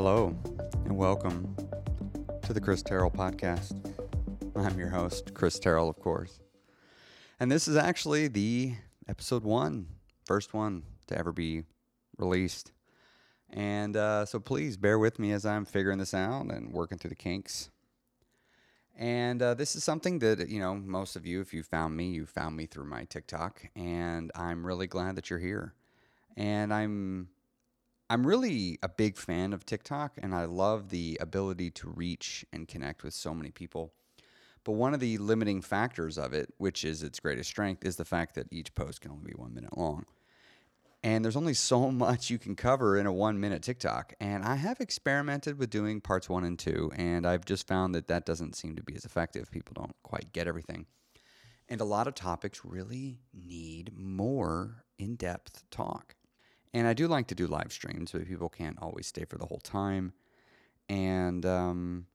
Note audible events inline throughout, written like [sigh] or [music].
Hello, and welcome to the Chris Terrell podcast. I'm your host, Chris Terrell, of course. And this is actually the episode one, first one to ever be released. And uh, so please bear with me as I'm figuring this out and working through the kinks. And uh, this is something that, you know, most of you, if you found me, you found me through my TikTok. And I'm really glad that you're here. And I'm I'm really a big fan of TikTok and I love the ability to reach and connect with so many people. But one of the limiting factors of it, which is its greatest strength, is the fact that each post can only be one minute long. And there's only so [laughs] much you can cover in a one minute TikTok. And I have experimented with doing parts one and two, and I've just found that that doesn't seem to be as effective. People don't quite get everything. And a lot of topics really need more in depth talk. And I do like to do live streams, but people can't always stay for the whole time. And um,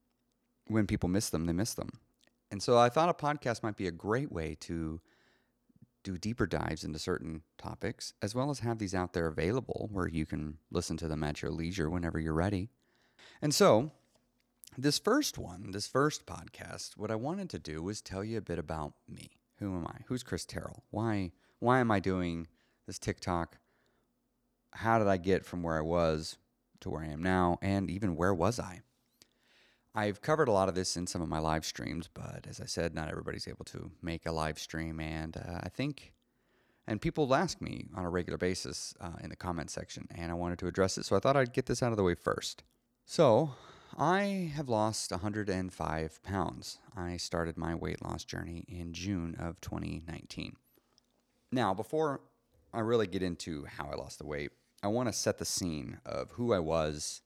when people miss them, they miss them. And so I thought a podcast might be a great way to do deeper dives into certain topics, as well as have these out there available where you can listen to them at your leisure whenever you're ready. And so, this first one, this first podcast, what I wanted to do was tell you a bit about me. Who am I? Who's Chris Terrell? Why why am I doing this TikTok? How did I get from where I was to where I am now? And even where was I? I've covered a lot of this in some of my live streams, but as I said, not everybody's able to make a live stream. And uh, I think, and people ask me on a regular basis uh, in the comment section, and I wanted to address it. So I thought I'd get this out of the way first. So I have lost 105 pounds. I started my weight loss journey in June of 2019. Now, before I really get into how I lost the weight, I want to set the scene of who I was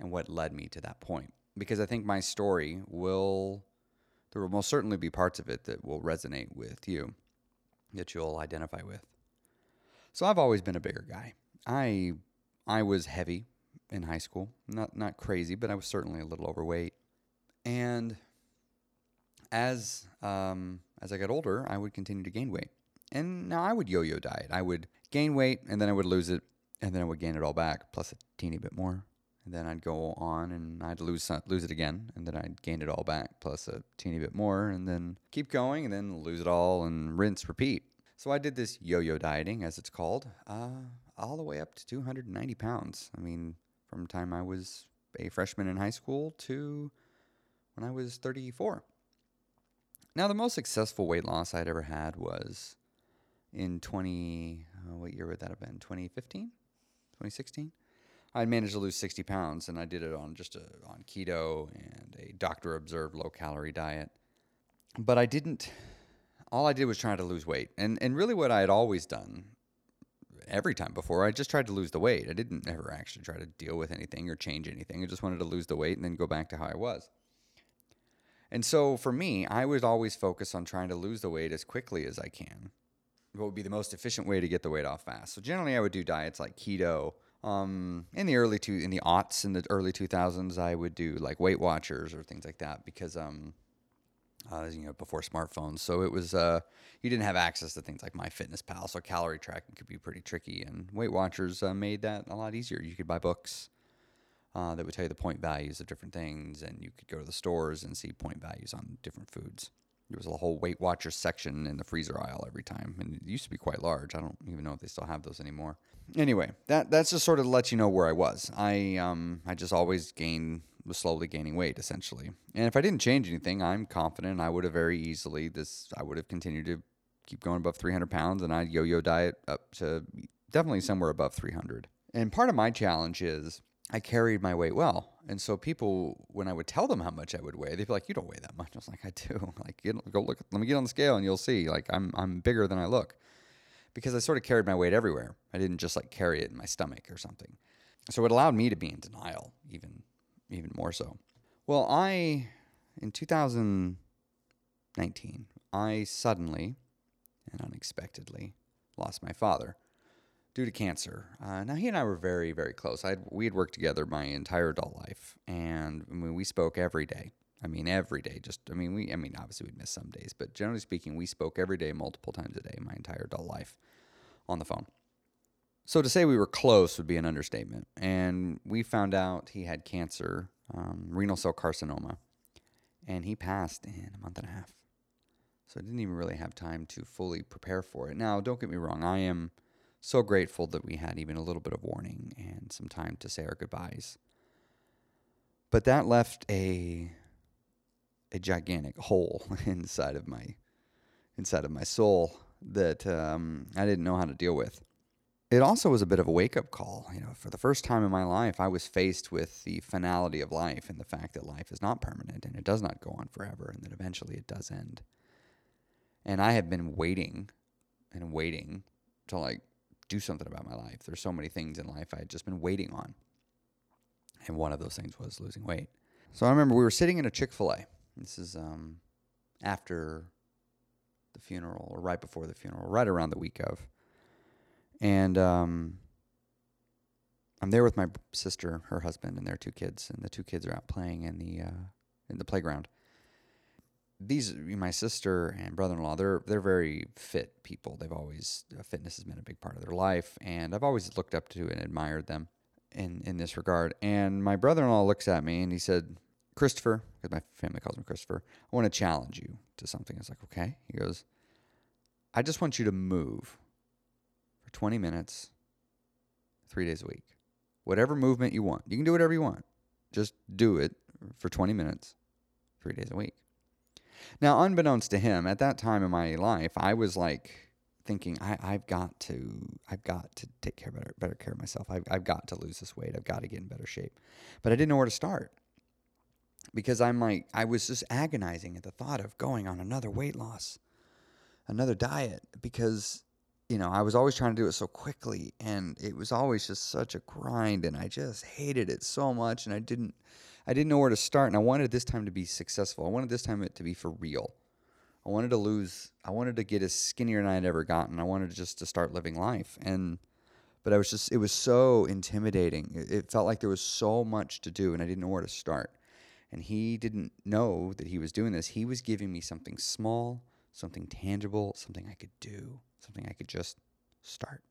and what led me to that point. Because I think my story will, there will most certainly be parts of it that will resonate with you, that you'll identify with. So I've always been a bigger guy. I I was heavy in high school, not not crazy, but I was certainly a little overweight. And as um, as I got older, I would continue to gain weight. And now I would yo-yo diet. I would gain weight and then I would lose it and then I would gain it all back plus a teeny bit more. And then I'd go on and I'd lose lose it again, and then I'd gain it all back plus a teeny bit more, and then keep going, and then lose it all and rinse, repeat. So I did this yo-yo dieting, as it's called, uh, all the way up to 290 pounds. I mean, from the time I was a freshman in high school to when I was 34. Now, the most successful weight loss I'd ever had was in 20, uh, what year would that have been? 2015? 2016. I managed to lose 60 pounds, and I did it on just a, on keto and a doctor observed low calorie diet. But I didn't. All I did was try to lose weight, and and really what I had always done every time before, I just tried to lose the weight. I didn't ever actually try to deal with anything or change anything. I just wanted to lose the weight and then go back to how I was. And so for me, I was always focused on trying to lose the weight as quickly as I can what would be the most efficient way to get the weight off fast. So generally, I would do diets like keto. Um, in the early two, in the aughts, in the early 2000s, I would do like Weight Watchers or things like that because, um, uh, you know, before smartphones. So it was, uh, you didn't have access to things like MyFitnessPal, so calorie tracking could be pretty tricky. And Weight Watchers uh, made that a lot easier. You could buy books uh, that would tell you the point values of different things, and you could go to the stores and see point values on different foods. There was a whole Weight Watchers section in the freezer aisle every time, and it used to be quite large. I don't even know if they still have those anymore. Anyway, that that's just sort of lets you know where I was. I um I just always gained was slowly gaining weight essentially, and if I didn't change anything, I'm confident I would have very easily this I would have continued to keep going above 300 pounds, and I'd yo-yo diet up to definitely somewhere above 300. And part of my challenge is I carried my weight well. And so people, when I would tell them how much I would weigh, they'd be like, "You don't weigh that much." [laughs] I was like, "I do." [laughs] Like, get, go look. Let me get on the scale, and you'll see. Like, I'm I'm bigger than I look, because I sort of carried my weight everywhere. I didn't just like carry it in my stomach or something. So it allowed me to be in denial, even even more so. Well, I in 2019, I suddenly and unexpectedly lost my father due to cancer. Uh, now he and I were very, very close. i we had worked together my entire adult life, and I mean, we spoke every day. I mean, every day. Just, I mean, we, I mean, obviously we'd miss some days, but generally speaking, we spoke every day, multiple times a day, my entire adult life, on the phone. So to say we were close would be an understatement. And we found out he had cancer, um, renal cell carcinoma, and he passed in a month and a half. So I didn't even really have time to fully prepare for it. Now, don't get me wrong, I am so grateful that we had even a little bit of warning and some time to say our goodbyes. But that left a a gigantic hole [laughs] inside of my inside of my soul that um, I didn't know how to deal with. It also was a bit of a wake up call. You know, for the first time in my life, I was faced with the finality of life and the fact that life is not permanent and it does not go on forever and that eventually it does end. And I had been waiting and waiting to like do something about my life. There's so many things in life I had just been waiting on. And one of those things was losing weight. So I remember we were sitting in a Chick fil A. This is um, after the funeral or right before the funeral, right around the week of. And um, I'm there with my sister, her husband, and their two kids, and the two kids are out playing in the uh, in the playground. These my sister and brother-in-law, they're they're very fit people. They've always uh, fitness has been a big part of their life, and I've always looked up to and admired them in in this regard. And my brother-in-law looks at me and he said, "Christopher," because my family calls me Christopher. I want to challenge you to something. I was like, "Okay." He goes, "I just want you to move for 20 minutes, three days a week. Whatever movement you want. You can do whatever you want. Just do it for 20 minutes, three days a week. Now, unbeknownst to him, at that time in my life, I was like thinking, I, I've got to, I've got to take care better, better care of myself. I've, I've got to lose this weight. I've got to get in better shape. But I didn't know where to start because I'm like, I was just agonizing at the thought of going on another weight loss, another diet, because you know, I was always trying to do it so quickly and it was always just such a grind and I just hated it so much and I didn't I didn't know where to start and I wanted this time to be successful. I wanted this time it to be for real. I wanted to lose I wanted to get as skinnier than I had ever gotten. I wanted just to start living life and but I was just it was so intimidating. It, it felt like there was so much to do and I didn't know where to start. And he didn't know that he was doing this. He was giving me something small, something tangible, something I could do something I could just start.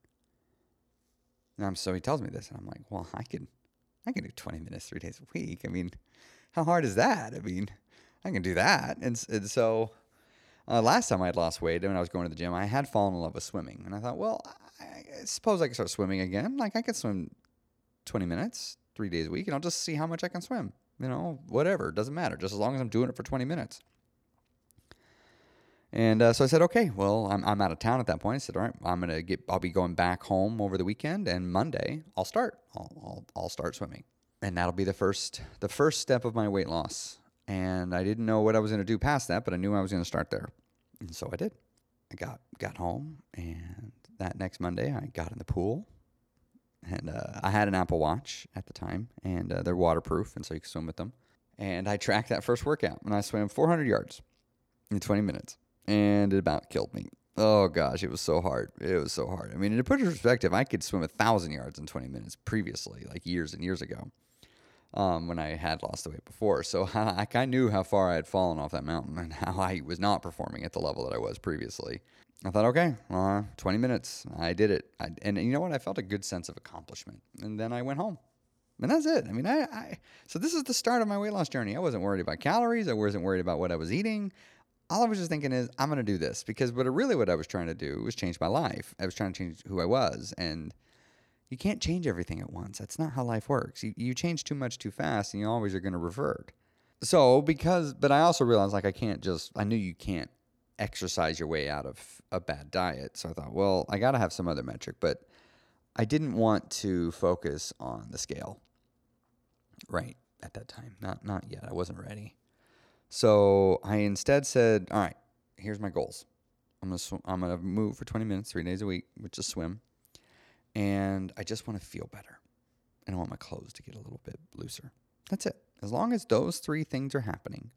And I'm so he tells me this, and I'm like, well, I could, I can do 20 minutes three days a week. I mean, how hard is that? I mean, I can do that. And, and so, uh, last time I had lost weight when I was going to the gym, I had fallen in love with swimming, and I thought, well, I, suppose I could start swimming again. Like I could swim 20 minutes three days a week, and I'll just see how much I can swim. You know, whatever, doesn't matter, just as long as I'm doing it for 20 minutes. And uh, so I said, okay, well, I'm, I'm out of town at that point. I said, all right, I'm gonna get, I'll be going back home over the weekend, and Monday I'll start. I'll, I'll, I'll start swimming, and that'll be the first, the first step of my weight loss. And I didn't know what I was gonna do past that, but I knew I was gonna start there, and so I did. I got got home, and that next Monday I got in the pool, and uh, I had an Apple Watch at the time, and uh, they're waterproof, and so you can swim with them. And I tracked that first workout, and I swam 400 yards in 20 minutes and it about killed me. Oh gosh, it was so hard. It was so hard. I mean, to put in perspective, I could swim a thousand yards in 20 minutes previously, like years and years ago, um, when I had lost the weight before. So [laughs] I, I knew how far I had fallen off that mountain and [laughs] how I was not performing at the level that I was previously. I thought, okay, uh, 20 minutes. I did it. I, and you know what? I felt a good sense of accomplishment. And then I went home. And that's it. I mean, I, I so this is the start of my weight loss journey. I wasn't worried about calories. I wasn't worried about what I was eating all I was just thinking is I'm going to do this because what really what I was trying to do was change my life. I was trying to change who I was and you can't change everything at once. That's not how life works. You, you change too much too fast and you always are going to revert. So because but I also realized like I can't just I knew you can't exercise your way out of a bad diet. So I thought, well, I got to have some other metric, but I didn't want to focus on the scale right at that time. Not not yet. I wasn't ready. So I instead said, all right, here's my goals. I'm gonna sw- I'm gonna move for 20 minutes, three days a week, which is swim, and I just want to feel better, and I want my clothes to get a little bit looser. That's it. As long as those three things are happening,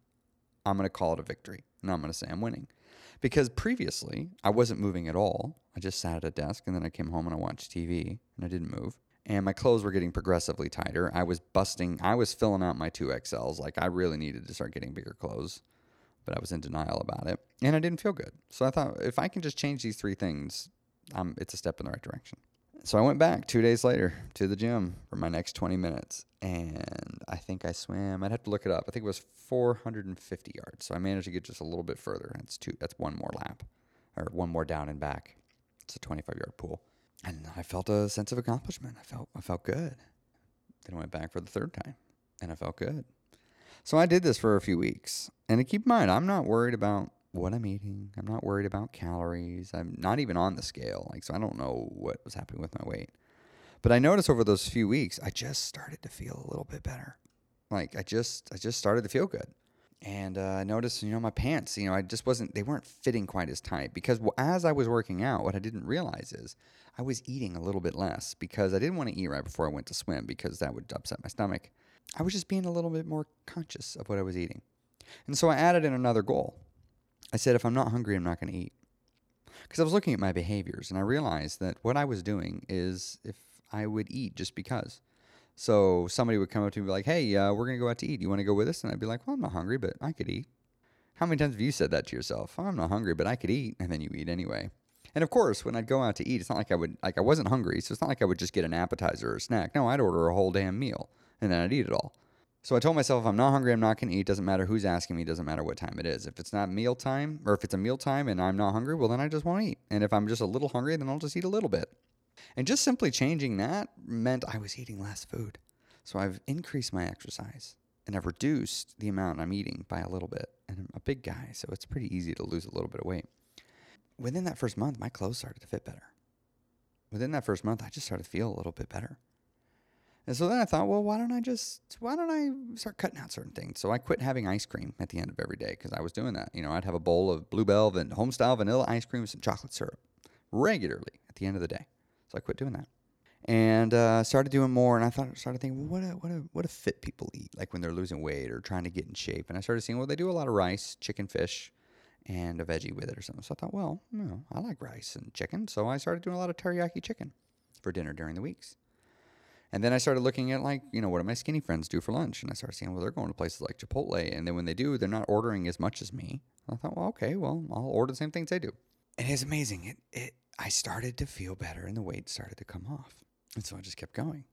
I'm gonna call it a victory, and I'm gonna say I'm winning, because previously I wasn't moving at all. I just sat at a desk, and then I came home and I watched TV, and I didn't move and my clothes were getting progressively tighter. I was busting, I was filling out my 2XLs. Like I really needed to start getting bigger clothes, but I was in denial about it. And I didn't feel good. So I thought if I can just change these three things, um, it's a step in the right direction. So I went back two days later to the gym for my next 20 minutes. And I think I swam, I'd have to look it up. I think it was 450 yards. So I managed to get just a little bit further. That's two, that's one more lap or one more down and back. It's a 25 yard pool. And I felt a sense of accomplishment. I felt, I felt good. Then I went back for the third time and I felt good. So I did this for a few weeks. And keep in mind, I'm not worried about what I'm eating. I'm not worried about calories. I'm not even on the scale. Like, so I don't know what was happening with my weight. But I noticed over those few weeks, I just started to feel a little bit better. Like I just, I just started to feel good. And uh, I noticed, you know, my pants, you know, I just wasn't, they weren't fitting quite as tight because as I was working out, what I didn't realize is I was eating a little bit less because I didn't want to eat right before I went to swim because that would upset my stomach. I was just being a little bit more conscious of what I was eating. And so I added in another goal. I said, if I'm not hungry, I'm not going to eat. Because I was looking at my behaviors and I realized that what I was doing is if I would eat just because. So somebody would come up to me and be like, hey, uh, we're going to go out to eat. You want to go with us? And I'd be like, well, I'm not hungry, but I could eat. How many times have you said that to yourself? Oh, I'm not hungry, but I could eat. And then you eat anyway. And of course, when I'd go out to eat, it's not like I would, like I wasn't hungry. So it's not like I would just get an appetizer or a snack. No, I'd order a whole damn meal and then I'd eat it all. So I told myself, if I'm not hungry, I'm not going to eat. Doesn't matter who's asking me. Doesn't matter what time it is. If it's not meal time, or if it's a meal time and I'm not hungry, well, then I just won't eat. And if I'm just a little hungry, then I'll just eat a little bit. And just simply changing that meant I was eating less food. So I've increased my exercise and I've reduced the amount I'm eating by a little bit. And I'm a big guy, so it's pretty easy to lose a little bit of weight. Within that first month, my clothes started to fit better. Within that first month, I just started to feel a little bit better. And so then I thought, well, why don't I just, why don't I start cutting out certain things? So I quit having ice cream at the end of every day because I was doing that. You know, I'd have a bowl of Blue Bell and homestyle vanilla ice cream with some chocolate syrup regularly at the end of the day. So I quit doing that and uh, started doing more. And I thought, started thinking, well, what, do, what, do, what do fit people eat? Like when they're losing weight or trying to get in shape. And I started seeing, well, they do a lot of rice, chicken, fish, and a veggie with it or something. So I thought, well, you know, I like rice and chicken. So I started doing a lot of teriyaki chicken for dinner during the weeks. And then I started looking at like, you know, what do my skinny friends do for lunch? And I started seeing, well, they're going to places like Chipotle. And then when they do, they're not ordering as much as me. I thought, well, okay, well, I'll order the same things they do. And it's amazing. It, it, I started to feel better and the weight started to come off. And so I just kept going.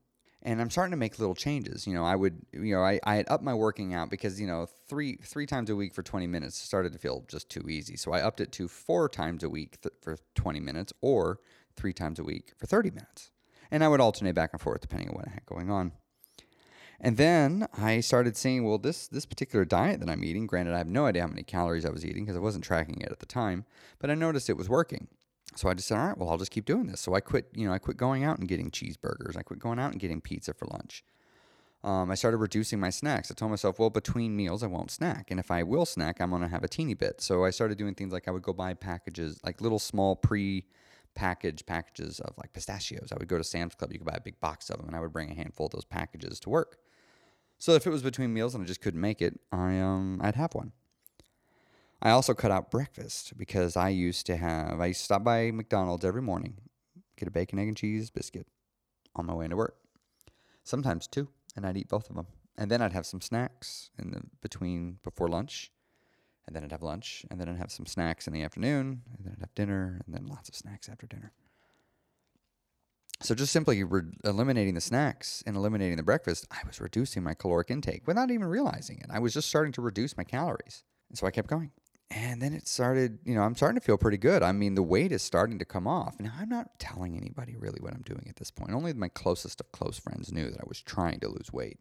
And I'm starting to make little changes. You know, I would, you know, I, I had upped my working out because, you know, three three times a week for 20 minutes started to feel just too easy. So I upped it to four times a week th- for 20 minutes or three times a week for 30 minutes. And I would alternate back and forth depending on what I had going on. And then I started seeing, well, this this particular diet that I'm eating, granted I have no idea how many calories I was eating because I wasn't tracking it at the time, but I noticed it was working. So I just said, all right, well, I'll just keep doing this. So I quit, you know, I quit going out and getting cheeseburgers. I quit going out and getting pizza for lunch. Um, I started reducing my snacks. I told myself, well, between meals, I won't snack. And if I will snack, I'm going to have a teeny bit. So I started doing things like I would go buy packages, like little small pre package packages of like pistachios. I would go to Sam's Club, you could buy a big box of them, and I would bring a handful of those packages to work. So if it was between meals and I just couldn't make it, I um I'd have one. I also cut out breakfast because I used to have I used to stop by McDonald's every morning, get a bacon, egg, and cheese biscuit on my way into work. Sometimes two, and I'd eat both of them. And then I'd have some snacks in the between before lunch and then I'd have lunch, and then I'd have some snacks in the afternoon, and then I'd have dinner, and then lots of snacks after dinner. So just simply re- eliminating the snacks and eliminating the breakfast, I was reducing my caloric intake without even realizing it. I was just starting to reduce my calories. And so I kept going. And then it started, you know, I'm starting to feel pretty good. I mean, the weight is starting to come off. Now, I'm not telling anybody really what I'm doing at this point. Only my closest of close friends knew that I was trying to lose weight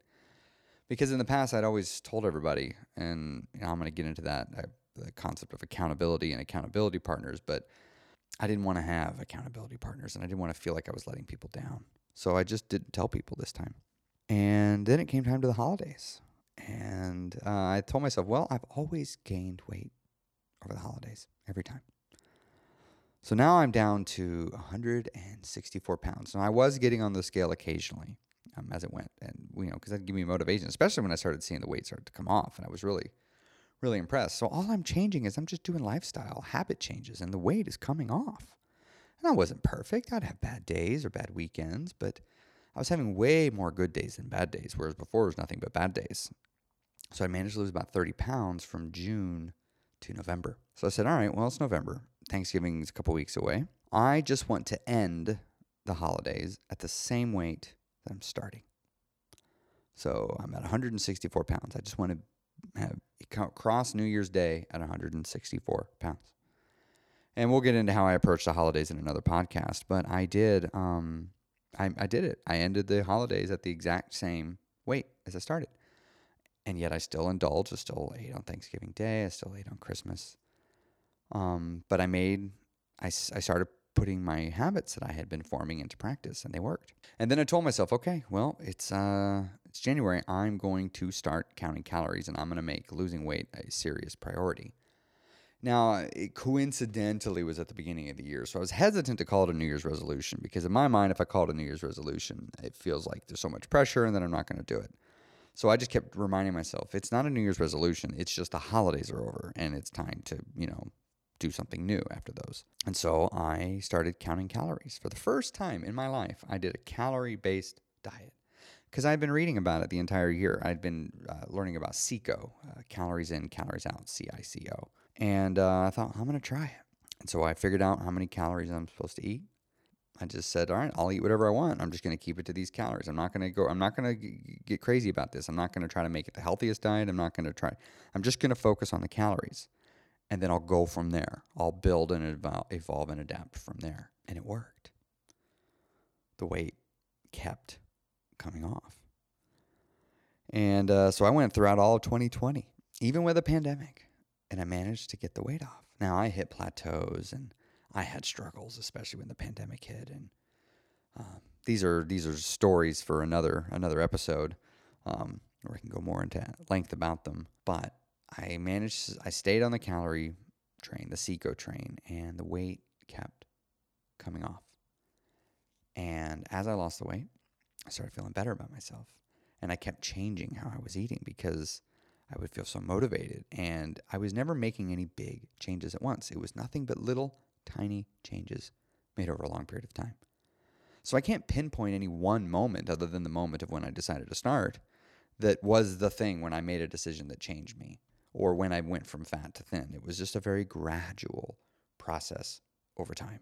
because in the past I'd always told everybody, and you know, I'm going to get into that uh, the concept of accountability and accountability partners, but I didn't want to have accountability partners, and I didn't want to feel like I was letting people down. So I just didn't tell people this time. And then it came time to the holidays, and uh, I told myself, well, I've always gained weight over the holidays every time. So now I'm down to 164 pounds. Now I was getting on the scale occasionally, um, as it went, and you know, because that gave me motivation, especially when I started seeing the weight start to come off, and I was really, really impressed. So all I'm changing is I'm just doing lifestyle habit changes, and the weight is coming off. And I wasn't perfect; I'd have bad days or bad weekends, but I was having way more good days than bad days, whereas before it was nothing but bad days. So I managed to lose about 30 pounds from June to November. So I said, all right, well, it's November. Thanksgiving's a couple weeks away. I just want to end the holidays at the same weight that I'm starting. So I'm at 164 pounds. I just want to have cross New Year's Day at 164 pounds. And we'll get into how I approach the holidays in another podcast. But I did, um, I, I did it. I ended the holidays at the exact same weight as I started. And yet I still indulge. I still ate on Thanksgiving Day. I still ate on Christmas. Um, but I made, I, I started putting my habits that I had been forming into practice, and they worked. And then I told myself, okay, well, it's uh, it's January. I'm going to start counting calories, and I'm going to make losing weight a serious priority. Now, it coincidentally was at the beginning of the year, so I was hesitant to call it a New Year's resolution because in my mind, if I call it a New Year's resolution, it feels like there's so much pressure, and then I'm not going to do it. So I just kept reminding myself, it's not a New Year's resolution. It's just the holidays are over, and it's time to, you know, do something new after those. And so I started counting calories. For the first time in my life, I did a calorie based diet because I'd been reading about it the entire year. I'd been uh, learning about CICO, uh, calories in, calories out, C I C O. And uh, I thought, I'm going to try it. And so I figured out how many calories I'm supposed to eat. I just said, all right, I'll eat whatever I want. I'm just going to keep it to these calories. I'm not going to go, I'm not going to get crazy about this. I'm not going to try to make it the healthiest diet. I'm not going to try, I'm just going to focus on the calories and then I'll go from there. I'll build and evolve and adapt from there. And it worked. The weight kept coming off. And uh, so I went throughout all of 2020, even with a pandemic, and I managed to get the weight off. Now I hit plateaus and I had struggles, especially when the pandemic hit. And uh, these are these are stories for another another episode, um, where I can go more into length about them. But I managed, I stayed on the calorie train, the CICO train, and the weight kept coming off. And as I lost the weight, I started feeling better about myself. And I kept changing how I was eating because I would feel so motivated. And I was never making any big changes at once. It was nothing but little tiny changes made over a long period of time. So I can't pinpoint any one moment other than the moment of when I decided to start that was the thing when I made a decision that changed me or when I went from fat to thin. It was just a very gradual process over time.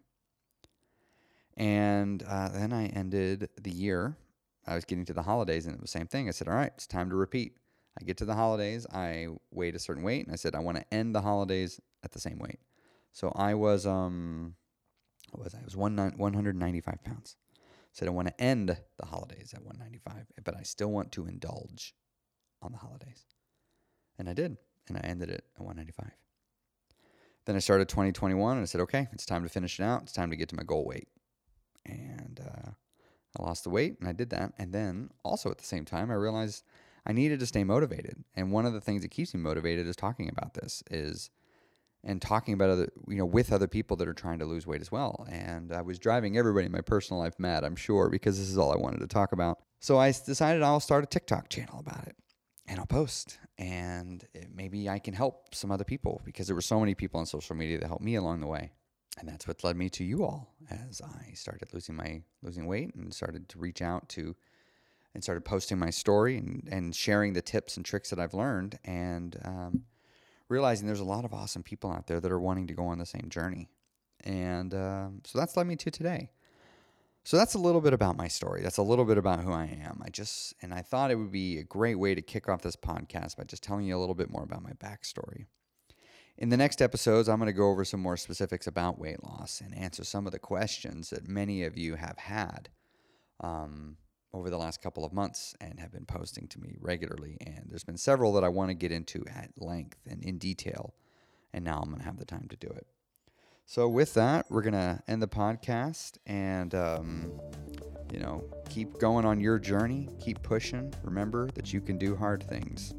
And uh, then I ended the year. I was getting to the holidays, and it was the same thing. I said, All right, it's time to repeat. I get to the holidays, I weighed a certain weight, and I said, I want to end the holidays at the same weight. So I was, um, what was I? I was one, 195 pounds. said, I want to end the holidays at 195, but I still want to indulge on the holidays. And I did and I ended it at 195. Then I started 2021 and I said, okay, it's time to finish it out. It's time to get to my goal weight. And uh, I lost the weight and I did that. And then also at the same time, I realized I needed to stay motivated. And one of the things that keeps me motivated is talking about this is and talking about other you know with other people that are trying to lose weight as well and i was driving everybody in my personal life mad i'm sure because this is all i wanted to talk about so i decided i'll start a tiktok channel about it and I'll post. And maybe I can help some other people because there were so many people on social media that helped me along the way. And that's what led me to you all as I started losing my losing weight and started to reach out to and started posting my story and, and sharing the tips and tricks that I've learned and um, realizing there's a lot of awesome people out there that are wanting to go on the same journey. And um, so that's led me to today. So that's a little bit about my story. That's a little bit about who I am. I just, and I thought it would be a great way to kick off this podcast by just telling you a little bit more about my backstory. In the next episodes, I'm going to go over some more specifics about weight loss and answer some of the questions that many of you have had um, over the last couple of months and have been posting to me regularly. And there's been several that I want to get into at length and in detail. And now I'm going to have the time to do it. So with that, we're gonna end the podcast and um, you know keep going on your journey, keep pushing. Remember that you can do hard things.